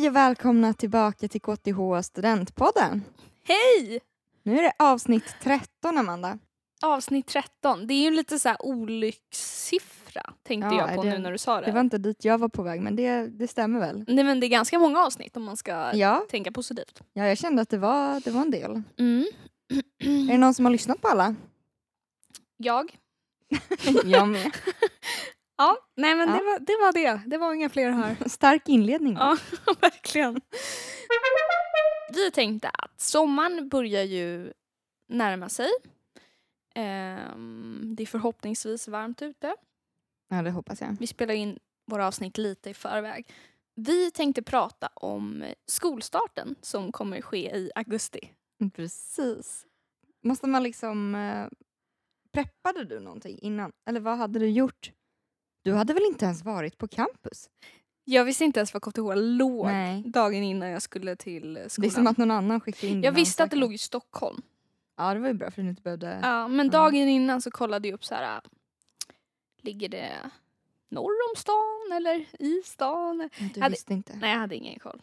Hej och välkomna tillbaka till KTH Studentpodden. Hej! Nu är det avsnitt 13 Amanda. Avsnitt 13. Det är ju lite så här olyckssiffra tänkte Ja, jag på det- nu när du sa det. Det var inte dit jag var på väg men det, det stämmer väl? Nej men det är ganska många avsnitt om man ska Ja, tänka positivt. ja jag kände att det var, det var en del. Mm. Är det någon som har lyssnat på alla? Jag? jag med. Ja, nej men Ja. Det, var, det var det. Det var inga fler här. Stark inledning. Ja, verkligen. Vi tänkte att sommaren börjar ju närma sig. Ehm, det är förhoppningsvis varmt ute. ja, det hoppas jag. Vi spelar in våra avsnitt lite i förväg. Vi tänkte prata om skolstarten som kommer ske i augusti. Precis. Måste man liksom... Eh, preppade du någonting innan? Eller vad hade du gjort? Du hade väl inte ens varit på campus? Jag visste inte ens var KTH låg Nej. dagen innan jag skulle till Det är skolan. som att någon annan skickade in jag visste att det låg i Stockholm. Ja, det var ju bra för du inte behövde... Ja, men dagen innan så kollade jag upp så här. Ligger det norr om stan eller i stan? Du hade- visste inte. Nej, jag hade ingen koll.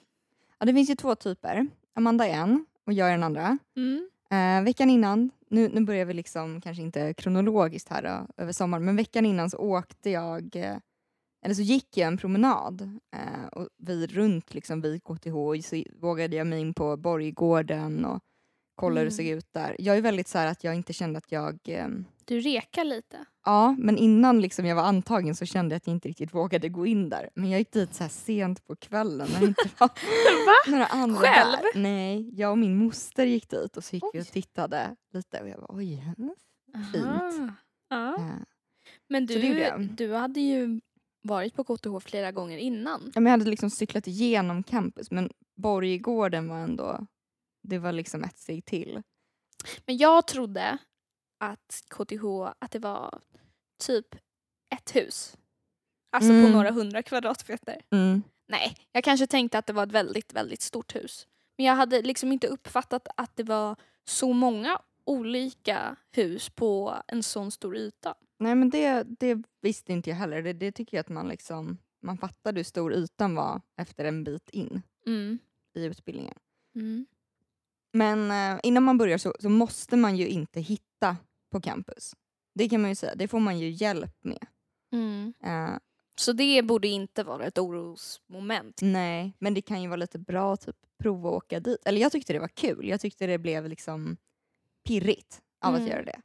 Ja, det finns ju två typer. Amanda är en och jag är den andra. Mm. Eh, veckan innan, nu, nu börjar vi liksom kanske inte kronologiskt här då, över sommaren, men veckan innan så åkte jag, eh, eller så gick jag en promenad eh, och vi runt liksom vid KTH så vågade jag mig in på Borggården och kolla hur det Mm. såg ut där. Jag är väldigt så här att jag inte kände att jag, eh, Du rekar lite. ja men innan liksom jag var antagen så kände jag att jag inte riktigt vågade gå in där. Men jag gick dit så här sent på kvällen när det inte var Va? några andra Själv? där. Nej, jag och min moster gick dit och så gick vi Oj. och tittade lite och jag bara oj. mm. Aha. Ja. Ja. Men du, du hade ju varit på KTH flera gånger innan. Ja, men Jag hade liksom cyklat igenom campus men Borggården var ändå, det var liksom ett steg till. Men jag trodde att KTH, att det var typ ett hus. Alltså Mm. på några hundra kvadratmeter. Mm. Nej, jag kanske tänkte att det var ett väldigt, väldigt stort hus. Men jag hade liksom inte uppfattat att det var så många olika hus på en sån stor yta. Nej men det, det visste inte jag heller. Det, det tycker jag att man liksom, man fattade hur stor ytan var efter en bit in Mm. i utbildningen. Mm. Men eh, innan man börjar så, så måste man ju inte hitta på campus. Det kan man ju säga, det får man ju hjälp med. Mm. Eh, Så det borde inte vara ett orosmoment. Nej, men det kan ju vara lite bra att typ, prova att åka dit. Eller jag tyckte det var kul. Jag tyckte det blev liksom pirrigt av att Mm. göra det.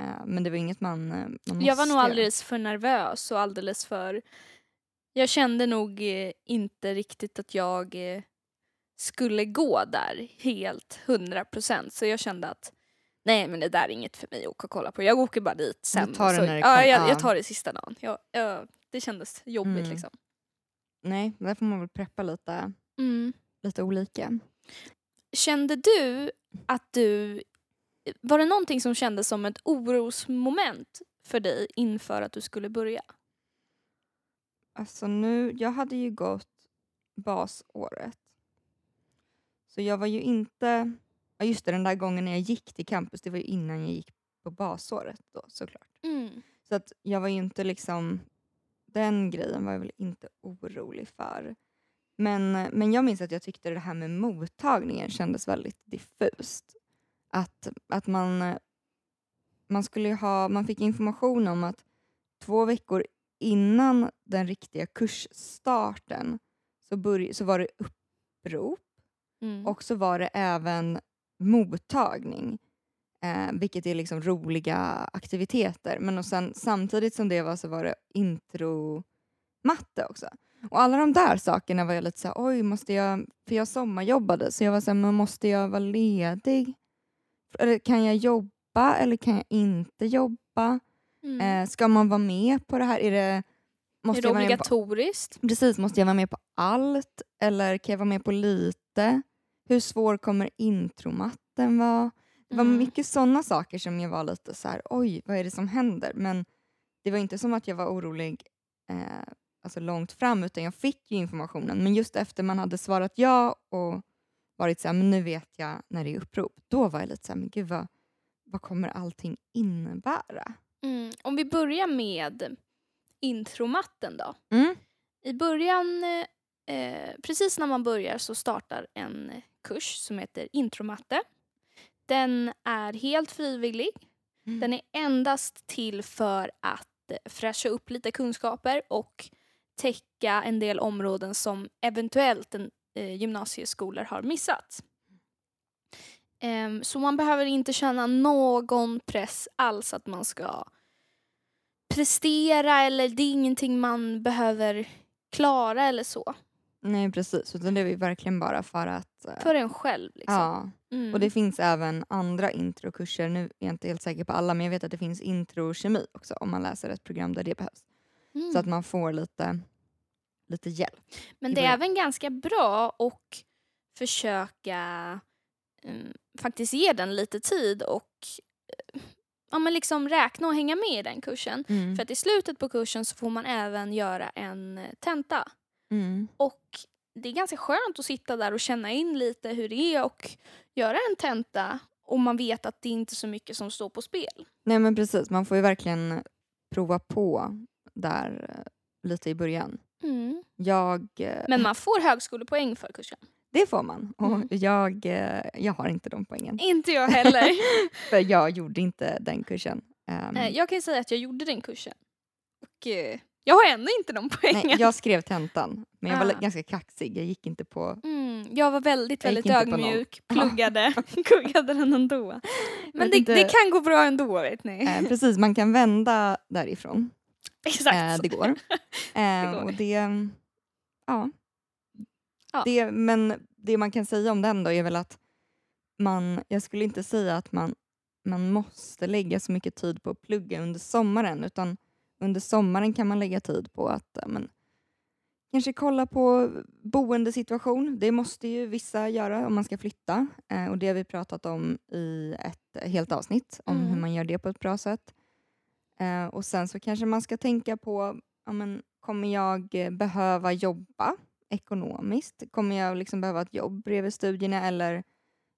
Eh, men det var inget man, eh, man måste Jag var nog alldeles för nervös och alldeles för... Jag kände nog eh, inte riktigt att jag eh, skulle gå där helt hundra procent. Så jag kände att nej men det där är inget för mig att åka och kolla på. Jag åker bara dit sen. tar det så, när det ja, jag, Ja. jag tar det sista dagen. Jag, jag, det kändes jobbigt Mm. liksom. Nej, där får man väl preppa lite, Mm. lite olika. Kände du att du... Var det någonting som kändes som ett orosmoment för dig inför att du skulle börja? Alltså nu, jag hade ju gått basåret. Så jag var ju inte... Ja just det, den där gången när jag gick till campus, det var ju innan jag gick på basåret då såklart. Mm. Så att jag var ju inte liksom... Den grejen var jag väl inte orolig för. Men, men jag minns att jag tyckte det här med mottagningen kändes väldigt diffust. Att, att man, man skulle ha... Man fick information om att två veckor innan den riktiga kursstarten så, börj- så var det upprop Mm. och så var det även mottagning. Eh, vilket är liksom roliga aktiviteter. Men och sen, samtidigt som det var så var det intromatte också. Och alla de där sakerna var jag lite såhär, oj måste jag, för jag sommarjobbade så jag var såhär, men måste jag vara ledig? Eller kan jag jobba eller kan jag inte jobba? Mm. Eh, ska man vara med på det här? Är det, måste är det med på obligatoriskt? Precis, måste jag vara med på allt eller kan jag vara med på lite? Hur svår kommer intromatten vara? Det var Mm. mycket sådana saker som jag var lite så här, oj vad är det som händer? Men det var inte som att jag var orolig eh, alltså långt fram utan jag fick ju informationen. Men just efter man hade svarat ja och varit så här, men nu vet jag när det är upprop. Då var jag lite så här, men gud vad, vad kommer allting innebära? Mm. Om vi börjar med intromatten då. Mm. I början eh, eh, precis när man börjar så startar en kurs som heter intromatte. Den är helt frivillig. Mm. Den är endast till för att fräscha upp lite kunskaper och täcka en del områden som eventuellt en eh, gymnasieskolor har missat. Ehm, så man behöver inte känna någon press alls att man ska prestera eller det är ingenting man behöver klara eller så. Nej precis, utan det är ju verkligen bara för att... eh, För en själv liksom. ja. Mm. Och det finns även andra introkurser, nu är jag inte helt säker på alla men jag vet att det finns introkemi också om man läser ett program där det behövs. Mm. Så att man får lite, lite hjälp. Men det är även ganska bra att försöka mm, faktiskt ge den lite tid och eh, ja, men liksom räkna och hänga med i den kursen. Mm. För att i slutet på kursen så får man även göra en eh, tenta. Mm. Och det är ganska skönt att sitta där och känna in lite hur det är och göra en tenta och man vet att det inte är så mycket som står på spel. Nej men precis, man får ju verkligen prova på där eh, lite i början. Jag, eh, Men man får högskolepoäng för kursen. det får man och Mm. jag, eh, jag har inte de poängen. Inte jag heller. För jag gjorde inte den kursen. Eh, jag kan ju säga att jag gjorde den kursen. Och jag har ändå inte de poängen. nej, jag skrev tentan men jag var Ah. ganska kaxig, jag gick inte på... Mm, jag var väldigt, Jag väldigt ödmjuk, pluggade, pluggade den ändå. Men det, inte- det kan gå bra ändå vet ni. Eh, precis, man kan vända därifrån. Exakt. Eh, det går. Eh, går. Och det, ja. Ja. Det, men det man kan säga om den då är väl att man, jag skulle inte säga att man, man måste lägga så mycket tid på att plugga under sommaren utan under sommaren kan man lägga tid på att men, kanske kolla på boendesituation. Det måste ju vissa göra om man ska flytta eh, och det har vi pratat om i ett helt avsnitt om Mm. hur man gör det på ett bra sätt. Eh, och sen så kanske man ska tänka på, ja, men, kommer jag eh, behöva jobba ekonomiskt? Kommer jag liksom behöva ett jobb bredvid studierna? Eller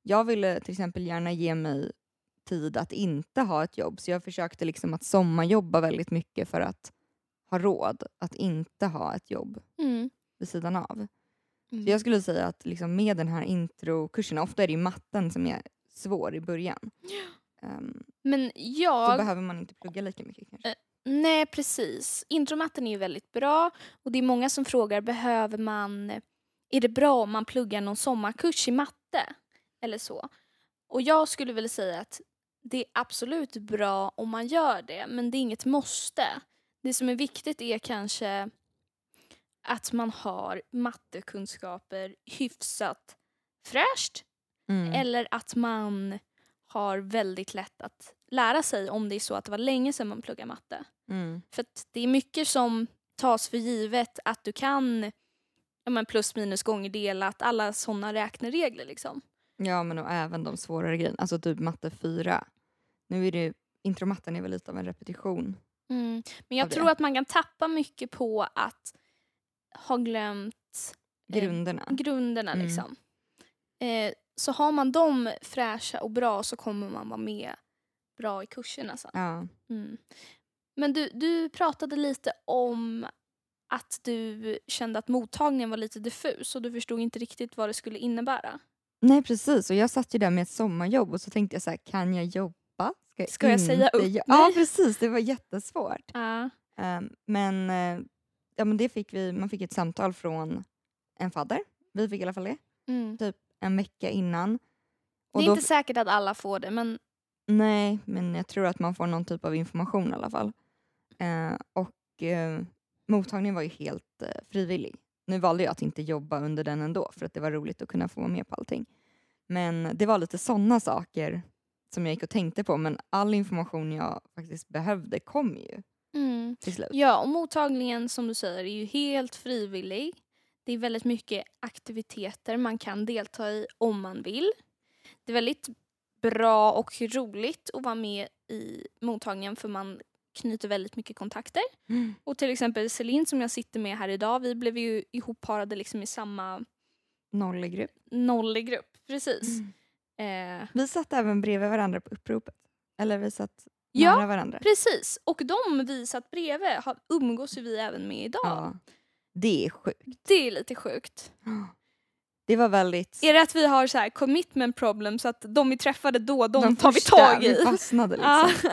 jag ville till exempel gärna ge mig tid att inte ha ett jobb så jag försökte liksom att sommarjobba väldigt mycket för att ha råd att inte ha ett jobb Mm. vid sidan av. Mm. Så jag skulle säga att liksom med den här introkursen, ofta är det ju matten som är svår i början. Ehm, Men jag... behöver man inte plugga lika mycket kanske. Nej, precis. Intromatten är ju väldigt bra och det är många som frågar, behöver man... Är det bra om man pluggar någon sommarkurs i matte? Eller så. Och jag skulle väl säga att det är absolut bra om man gör det, men det är inget måste. Det som är viktigt är kanske att man har mattekunskaper hyfsat fräscht Mm. eller att man har väldigt lätt att lära sig om det är så att det var länge sedan man pluggade matte. Mm. För det är mycket som tas för givet att du kan ja, men plus minus gånger delat, alla sådana räkneregler liksom. Ja, men och även de svårare grejerna. Alltså typ matte 4. Nu är det ju, intromatten är väl lite av en repetition. Men jag det. tror att man kan tappa mycket på att ha glömt Eh, Grunderna. grunderna Mm. liksom. Eh, så har man dem fräscha och bra så kommer man vara med bra i kurserna sen. Ja. Mm. Men du, du pratade lite om att du kände att mottagningen var lite diffus och du förstod inte riktigt vad det skulle innebära. Nej precis, och jag satt ju där med ett sommarjobb och så tänkte jag så här, kan jag jobba? Ska jag säga upp mig? Ja precis, det var jättesvårt. Ja. Ehm, men, eh, ja, men det fick vi, man fick ett samtal från en fadder. Vi fick i alla fall det, Mm. en vecka innan. Det Och är då inte säkert att alla får det men Nej, men jag tror att man får någon typ av information i alla fall. Eh, och eh, mottagningen var ju helt eh, frivillig. Nu valde jag att inte jobba under den ändå för att det var roligt att kunna få vara med på allting. Men det var lite sådana saker som jag gick och tänkte på men all information jag faktiskt behövde kom ju mm. till slut. Ja, och mottagningen som du säger är ju helt frivillig. Det är väldigt mycket aktiviteter man kan delta i om man vill. Det är väldigt bra och roligt att vara med i mottagningen för man knyter väldigt mycket kontakter. Mm. Och till exempel Celine som jag sitter med här idag, vi blev ju ihopparade liksom i samma Nollegrupp. nollegrupp. Precis. Mm. Eh, Vi satt även bredvid varandra på uppropet. Eller vi satt Ja, nära varandra. precis. Och de vi satt bredvid har, umgås ju vi även med idag. Ja. Det är sjukt. Det är lite sjukt. Det var väldigt... Är det att vi har så här commitment problem så att de vi träffade då, de, tar vi tag i? Vi fastnade Ja. liksom.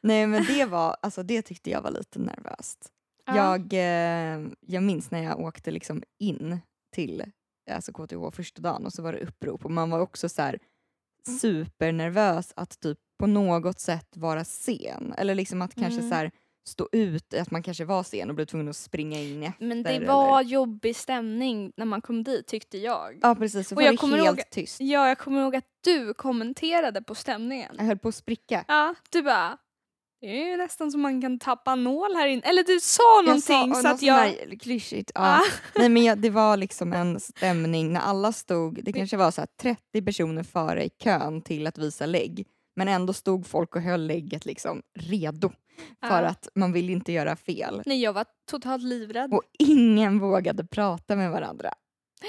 Nej men det var, alltså det tyckte jag var lite nervöst. Ja. Jag, eh, jag minns när jag åkte liksom in till alltså KTH första dagen och så var det upprop och man var också så här supernervös att typ på något sätt vara sen. Eller liksom att kanske Mm. så här stå ut, att man kanske var sen och blev tvungen att springa in efter. Men det eller- var jobbig stämning när man kom dit tyckte jag. Ja precis, så Och var jag det kommer helt ihåg- tyst. Ja, jag kommer ihåg att du kommenterade på stämningen. Jag höll på att spricka. Ja, du bara det är ju nästan som man kan tappa nål här inne. Eller du sa någonting sa, så att jag... där klyschigt. Ja. Ja. Nej men jag, det var liksom en stämning när alla stod, det kanske var så här 30 personer före i kön till att visa lägg. Men ändå stod folk och höll lägget liksom redo för Ja. att man vill inte göra fel. Nej, jag var totalt livrädd. Och ingen vågade prata med varandra.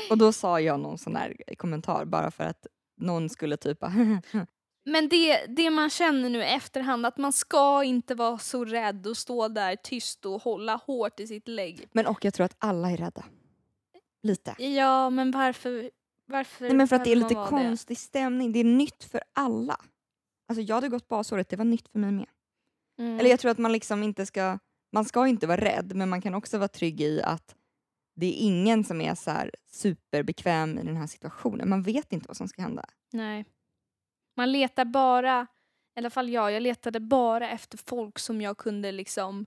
Och då sa jag någon sån här kommentar bara för att någon skulle typ Men det, det man känner nu i efterhand, att man ska inte vara så rädd och stå där tyst och hålla hårt i sitt lägg. Men och jag tror att alla är rädda. Lite. Ja, men varför? Varför Nej men för att det är lite konstig stämning. Det är nytt för alla. Alltså jag hade gått basåret, det var nytt för mig med. Det? Mm. Eller jag tror att man liksom inte ska, man ska inte vara rädd men man kan också vara trygg i att det är ingen som är så superbekväm i den här situationen. Man vet inte vad som ska hända. Nej. Man letar bara, i alla fall jag, jag letade bara efter folk som jag kunde liksom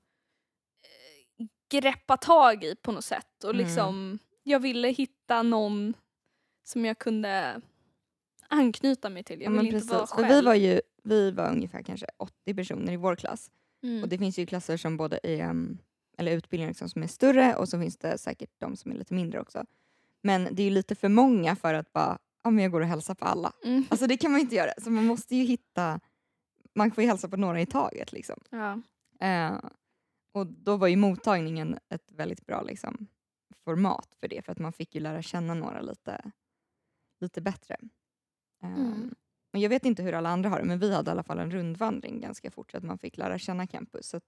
eh, greppa tag i på något sätt. Och Mm. liksom, jag ville hitta någon som jag kunde anknyta mig till. Jag Ja, ville men inte vara För själv. vi var ju vi var ungefär kanske 80 personer i vår klass. mm. Och det finns ju klasser som både är, um, eller utbildningar liksom som är större och så finns det säkert de som är lite mindre också. Men det är ju lite för många för att bara, men jag går och hälsar på alla. Mm. Alltså det kan man ju inte göra. Så man måste ju hitta, man får ju hälsa på några i taget liksom. Ja. Eh, och då var ju mottagningen ett väldigt bra liksom, format för det, för att man fick ju lära känna några lite, lite bättre. Eh, Mm. och jag vet inte hur alla andra har det, men vi hade i alla fall en rundvandring ganska fort så att man fick lära känna campus. Så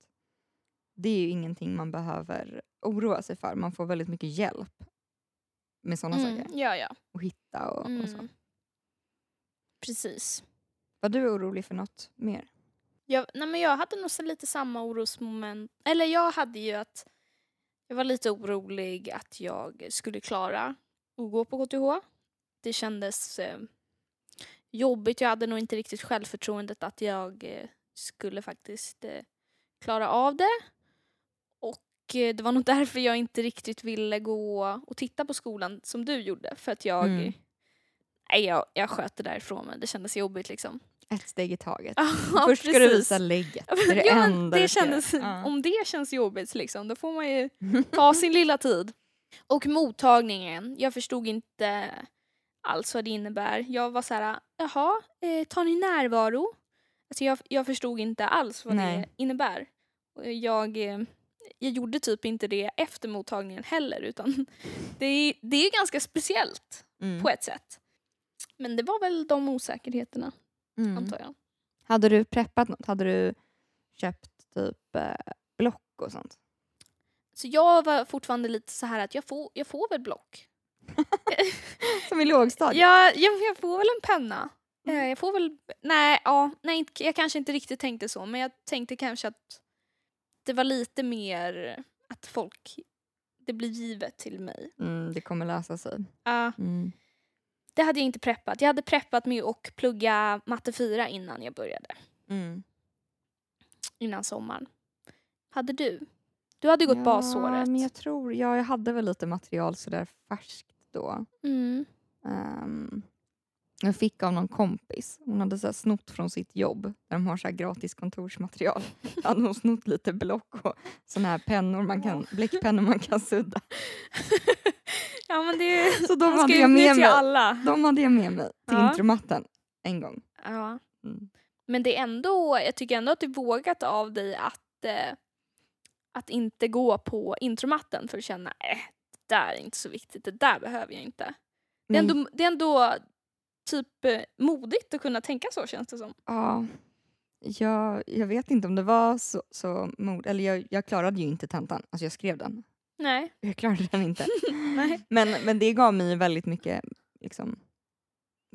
det är ju ingenting man behöver oroa sig för. Man får väldigt mycket hjälp med sådana Mm. saker. ja, ja. Och hitta och, och så. Mm. Precis. Var du orolig för något mer? Jag, nej men jag hade nog lite samma orosmoment. Eller jag hade ju att jag var lite orolig att jag skulle klara att gå på KTH. Det kändes eh, jobbigt. Jag hade nog inte riktigt självförtroendet att jag eh, skulle faktiskt eh, klara av det. Och eh, det var nog därför jag inte riktigt ville gå och titta på skolan som du gjorde. För att jag, Mm. nej, jag, jag sköt det därifrån mig. Det kändes jobbigt liksom. Ett steg i taget. Ja, Först ska du precis. visa lägget. Det är det ja, det kändes, Ja. Om det känns jobbigt liksom, då får man ju ta sin lilla tid. Och mottagningen, jag förstod inte alls vad det innebär. Jag var så här, jaha, eh, tar ni närvaro? Alltså jag, jag förstod inte alls vad Nej. det innebär. Jag, eh, jag gjorde typ inte det efter mottagningen heller utan det är, det är ganska speciellt Mm. på ett sätt. Men det var väl de osäkerheterna Mm. antar jag. Hade du preppat något? Hade du köpt typ eh, block och sånt? Så jag var fortfarande lite så här att jag får, jag får väl block. Som i lågstadiet? Ja, jag, jag får väl en penna. Mm. Eh, Jag får väl... Nej, ja, nej, jag kanske inte riktigt tänkte så, men jag tänkte kanske att det var lite mer att folk... Det blir givet till mig. Mm, det kommer lösa sig. Ja, Mm. det hade jag inte preppat. Jag hade preppat med att plugga matte 4 innan jag började. Mm. Innan sommaren. Hade du? Du hade gått basåret. men jag tror, ja, jag hade väl lite material sådär färskt då. mm. Jag fick av någon kompis. Hon hade så snott från sitt jobb där de har så här gratis kontorsmaterial. Då hade hon snott lite block och såna här pennor man kan, bläckpennor man kan sudda. ja, men det... Så de hade jag med mig. alla. De hade jag med mig till Ja. intromatten en gång. Ja. Mm. Men det är ändå, jag tycker ändå att är vågat av dig att, eh, att inte gå på intromatten för att känna äh, det där är inte så viktigt, det där behöver jag inte. Det är ändå, det är ändå typ eh, modigt att kunna tänka så känns det som. Ja, jag, jag vet inte om det var så, så mod... Eller jag, jag klarade ju inte tentan. Alltså jag skrev den. Nej. Jag klarade den inte. Men, men det gav mig väldigt mycket liksom,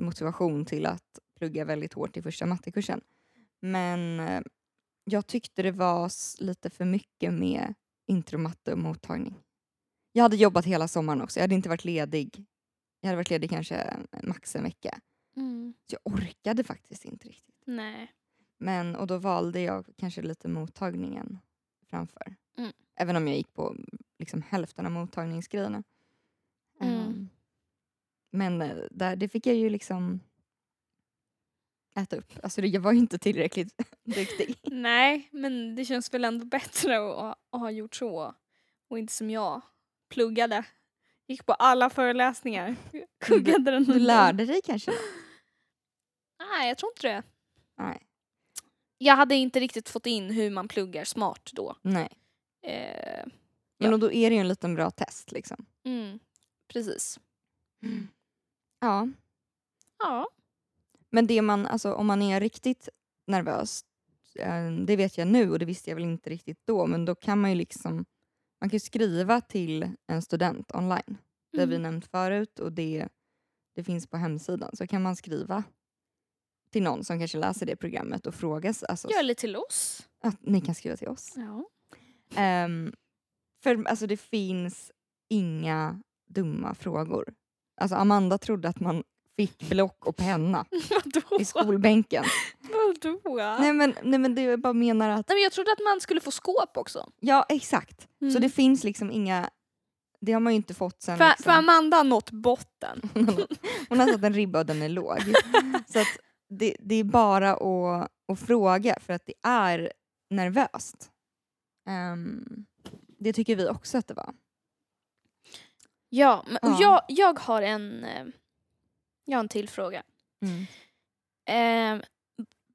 motivation till att plugga väldigt hårt i första mattekursen. Men eh, jag tyckte det var lite för mycket med intromatte och mottagning. Jag hade jobbat hela sommaren också. Jag hade inte varit ledig. Jag hade varit ledig kanske max en vecka. Mm. Så jag orkade faktiskt inte riktigt. Nej. Men, och då valde jag kanske lite mottagningen framför. Mm. Även om jag gick på liksom, hälften av mottagningsgrejerna. Mm. Ehm, men eh, där, det fick jag ju liksom äta upp. Alltså jag var ju inte tillräckligt duktig. Nej, men det känns väl ändå bättre att, att ha gjort så. Och inte som jag. Pluggade. Gick på alla föreläsningar. Kuggade den Du lärde dig kanske? Nej, jag tror inte det. Nej. Jag hade inte riktigt fått in hur man pluggar smart då. Nej. Eh, Men Ja. då är det ju en liten bra test liksom. mm, precis. Ja. Ja. Men det man, alltså om man är riktigt nervös, eh, det vet jag nu och det visste jag väl inte riktigt då, men då kan man ju liksom, man kan skriva till en student online. Det har vi Mm. nämnt förut och det, det finns på hemsidan. Så kan man skriva till någon som kanske läser det programmet och fråga, s- alltså, Gör lite till oss. att ni kan skriva till oss. Ja. Ehm, för alltså det finns inga dumma frågor. Alltså Amanda trodde att man fick block och penna i skolbänken. Vadå? Nej men, nej men det jag bara menar att, Nej, men jag trodde att man skulle få skåp också. ja exakt. Så Mm. det finns liksom inga, det har man ju inte fått sen För, liksom. för Amanda har nått botten. Hon har satt en ribba och den är låg. Så att det, det är bara att, att fråga för att det är nervöst. Ehm, det tycker vi också att det var. Ja, men, och Ja. jag, jag har en eh, jag har en till fråga. Mm. Eh,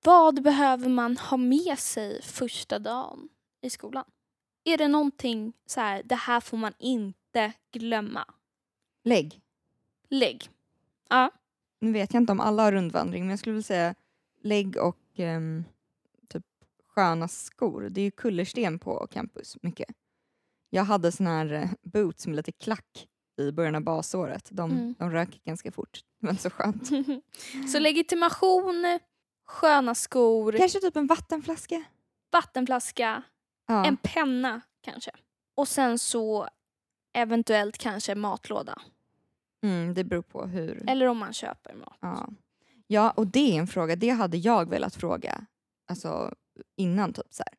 vad behöver man ha med sig första dagen i skolan? Är det någonting så här, det här får man inte glömma? Lägg. Lägg. Nu vet jag inte om alla har rundvandring men jag skulle vilja säga lägg och ehm, typ sköna skor. Det är ju kullersten på campus mycket. Jag hade såna här eh, boots med lite klack i början av basåret. De, Mm. de rök ganska fort. Inte så skönt. Så legitimation, sköna skor, Kanske typ en vattenflaska. vattenflaska, Ja. en penna kanske. Och sen så eventuellt kanske matlåda. Mm, det beror på hur. Eller om man köper mat. Ja. ja, och det är en fråga. Det hade jag velat fråga alltså, innan. Typ så här.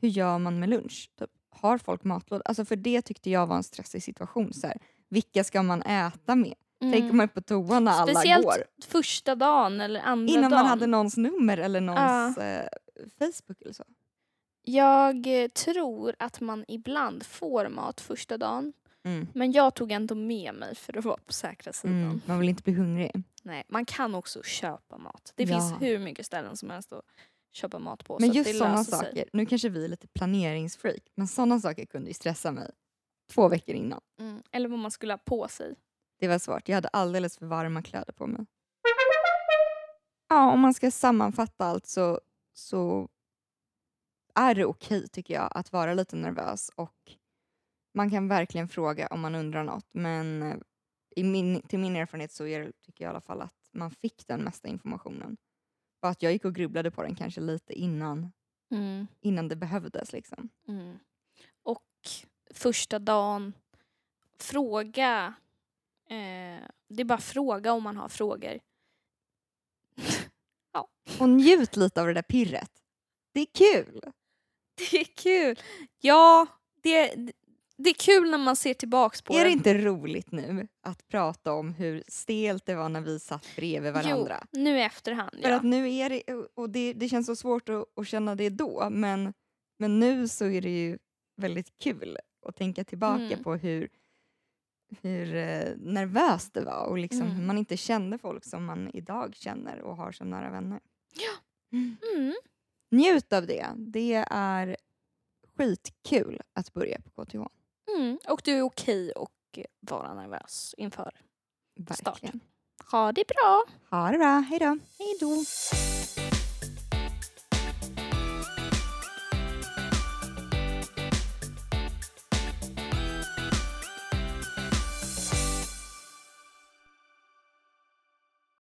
Hur gör man med lunch? Typ, har folk matlåda? Alltså, för det tyckte jag var en stressig situation. Så här. Vilka ska man äta med? Tänk om man är på toa när alla Speciellt går. första dagen eller andra Innan dagen. man hade någons nummer eller någons eh, Facebook eller så. Jag tror att man ibland får mat första dagen. Mm. Men jag tog ändå med mig för att vara på säkra sidan. Mm. Man vill inte bli hungrig. Nej, man kan också köpa mat. Det Ja. finns hur mycket ställen som helst att köpa mat på. Men så just sådana sig. saker, nu kanske vi är lite planeringsfreak, men sådana saker kunde ju stressa mig två veckor innan. Mm. Eller vad man skulle ha på sig. Det var svårt. Jag hade alldeles för varma kläder på mig. Ja, om man ska sammanfatta allt så, så är det okej tycker jag att vara lite nervös och man kan verkligen fråga om man undrar något men eh, i min, till min erfarenhet så är det, tycker jag i alla fall att man fick den mesta informationen. Och att jag gick och grubblade på den kanske lite innan, Mm. innan det behövdes. Liksom. Mm. Och första dagen, fråga. Eh, det är bara fråga om man har frågor. Och njut lite av det där pirret. Det är kul! Det är kul. Ja, det, det är kul när man ser tillbaks på Är det det. inte roligt nu att prata om hur stelt det var när vi satt bredvid varandra? Jo, nu i efterhand. För Ja. att nu är det, och det, det känns så svårt att, att känna det då, men, men nu så är det ju väldigt kul att tänka tillbaka Mm. på hur, hur eh, nervöst det var och liksom Mm. hur man inte kände folk som man idag känner och har som nära vänner. Mm. Mm. Njut av det. Det är skitkul att börja på KTH. Mm. Och du är okej att vara nervös inför. Verkligen. Ha det bra. Ha det bra, hej då! Hej då.